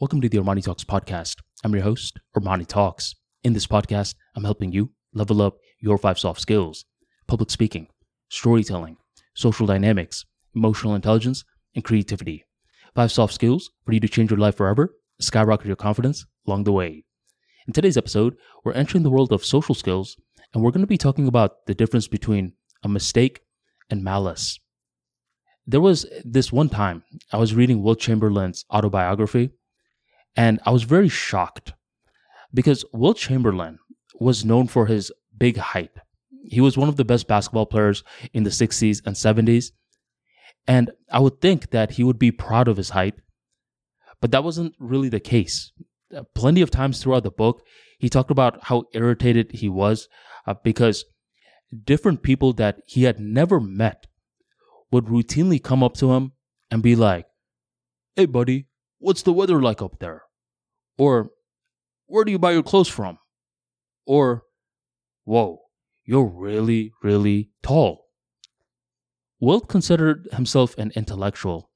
Welcome to the Armani Talks podcast. I'm your host, Armani Talks. In this podcast, I'm helping you level up your five soft skills public speaking, storytelling, social dynamics, emotional intelligence, and creativity. Five soft skills for you to change your life forever, skyrocket your confidence along the way. In today's episode, we're entering the world of social skills, and we're going to be talking about the difference between a mistake and malice. There was this one time I was reading Wilt Chamberlain's autobiography, and I was very shocked because Wilt Chamberlain was known for his big height. He was one of the best basketball players in the 60s and 70s. And I would think that he would be proud of his height, but that wasn't really the case. Uh, plenty of times throughout the book, he talked about how irritated he was uh, because different people that he had never met would routinely come up to him and be like, Hey, buddy, what's the weather like up there? Or, where do you buy your clothes from? Or, whoa, you're really, really tall. Wilt considered himself an intellectual,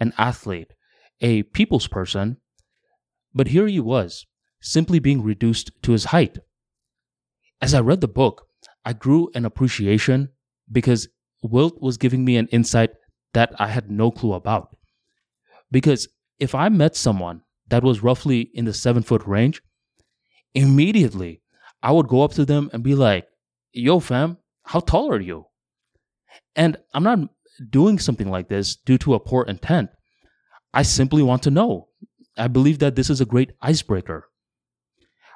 an athlete, a people's person, but here he was, simply being reduced to his height. As I read the book, I grew an appreciation because Wilt was giving me an insight that I had no clue about. Because if I met someone that was roughly in the seven foot range, immediately I would go up to them and be like, Yo, fam, how tall are you? And I'm not doing something like this due to a poor intent. I simply want to know. I believe that this is a great icebreaker.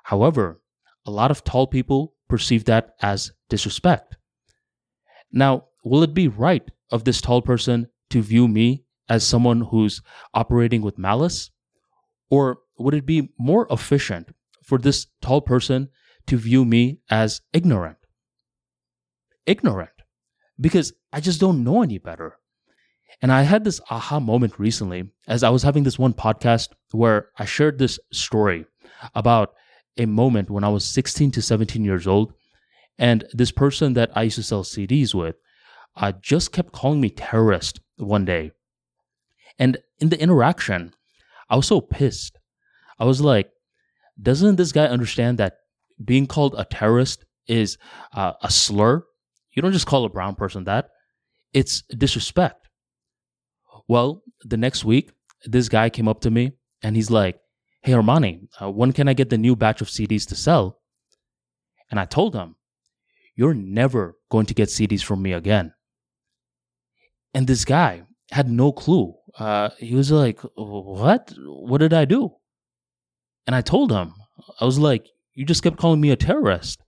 However, a lot of tall people perceive that as disrespect. Now, will it be right of this tall person to view me as someone who's operating with malice? Or would it be more efficient for this tall person to view me as ignorant? Ignorant. Because I just don't know any better. And I had this aha moment recently as I was having this one podcast where I shared this story about a moment when I was 16 to 17 years old. And this person that I used to sell CDs with uh, just kept calling me terrorist one day. And in the interaction, I was so pissed. I was like, doesn't this guy understand that being called a terrorist is uh, a slur? You don't just call a brown person that, it's disrespect. Well, the next week, this guy came up to me and he's like, Hey, Armani, uh, when can I get the new batch of CDs to sell? And I told him, You're never going to get CDs from me again. And this guy had no clue. Uh, he was like, What? What did I do? And I told him, I was like, You just kept calling me a terrorist.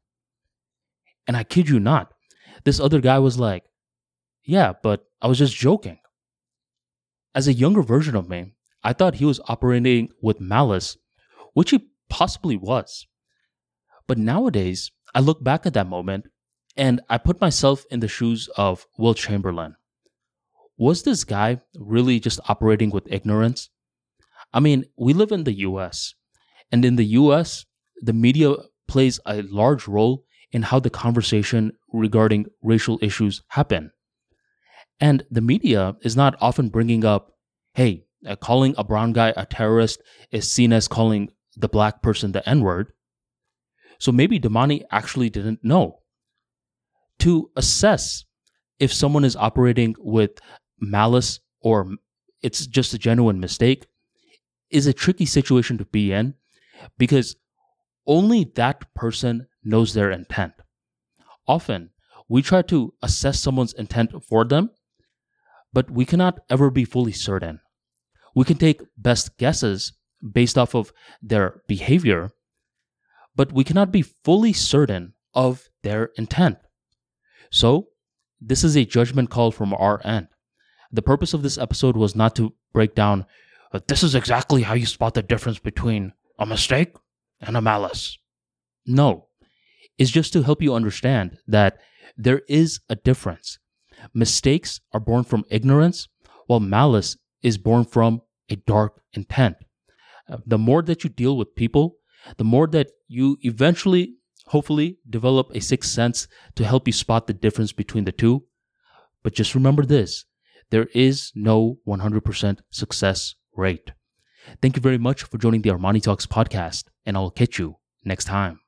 And I kid you not, this other guy was like, Yeah, but I was just joking. As a younger version of me, I thought he was operating with malice, which he possibly was. But nowadays, I look back at that moment and I put myself in the shoes of Wilt Chamberlain was this guy really just operating with ignorance? I mean, we live in the US, and in the US, the media plays a large role in how the conversation regarding racial issues happen. And the media is not often bringing up, hey, uh, calling a brown guy a terrorist is seen as calling the black person the N word. So maybe Damani actually didn't know. To assess if someone is operating with malice or it's just a genuine mistake is a tricky situation to be in because only that person knows their intent. Often, we try to assess someone's intent for them, but we cannot ever be fully certain. We can take best guesses based off of their behavior, but we cannot be fully certain of their intent. So, this is a judgment call from our end. The purpose of this episode was not to break down uh, this is exactly how you spot the difference between a mistake and a malice. No, it's just to help you understand that there is a difference. Mistakes are born from ignorance, while malice is born from a dark intent. Uh, the more that you deal with people, the more that you eventually, hopefully, develop a sixth sense to help you spot the difference between the two. But just remember this there is no 100% success rate. Thank you very much for joining the Armani Talks podcast, and I'll catch you next time.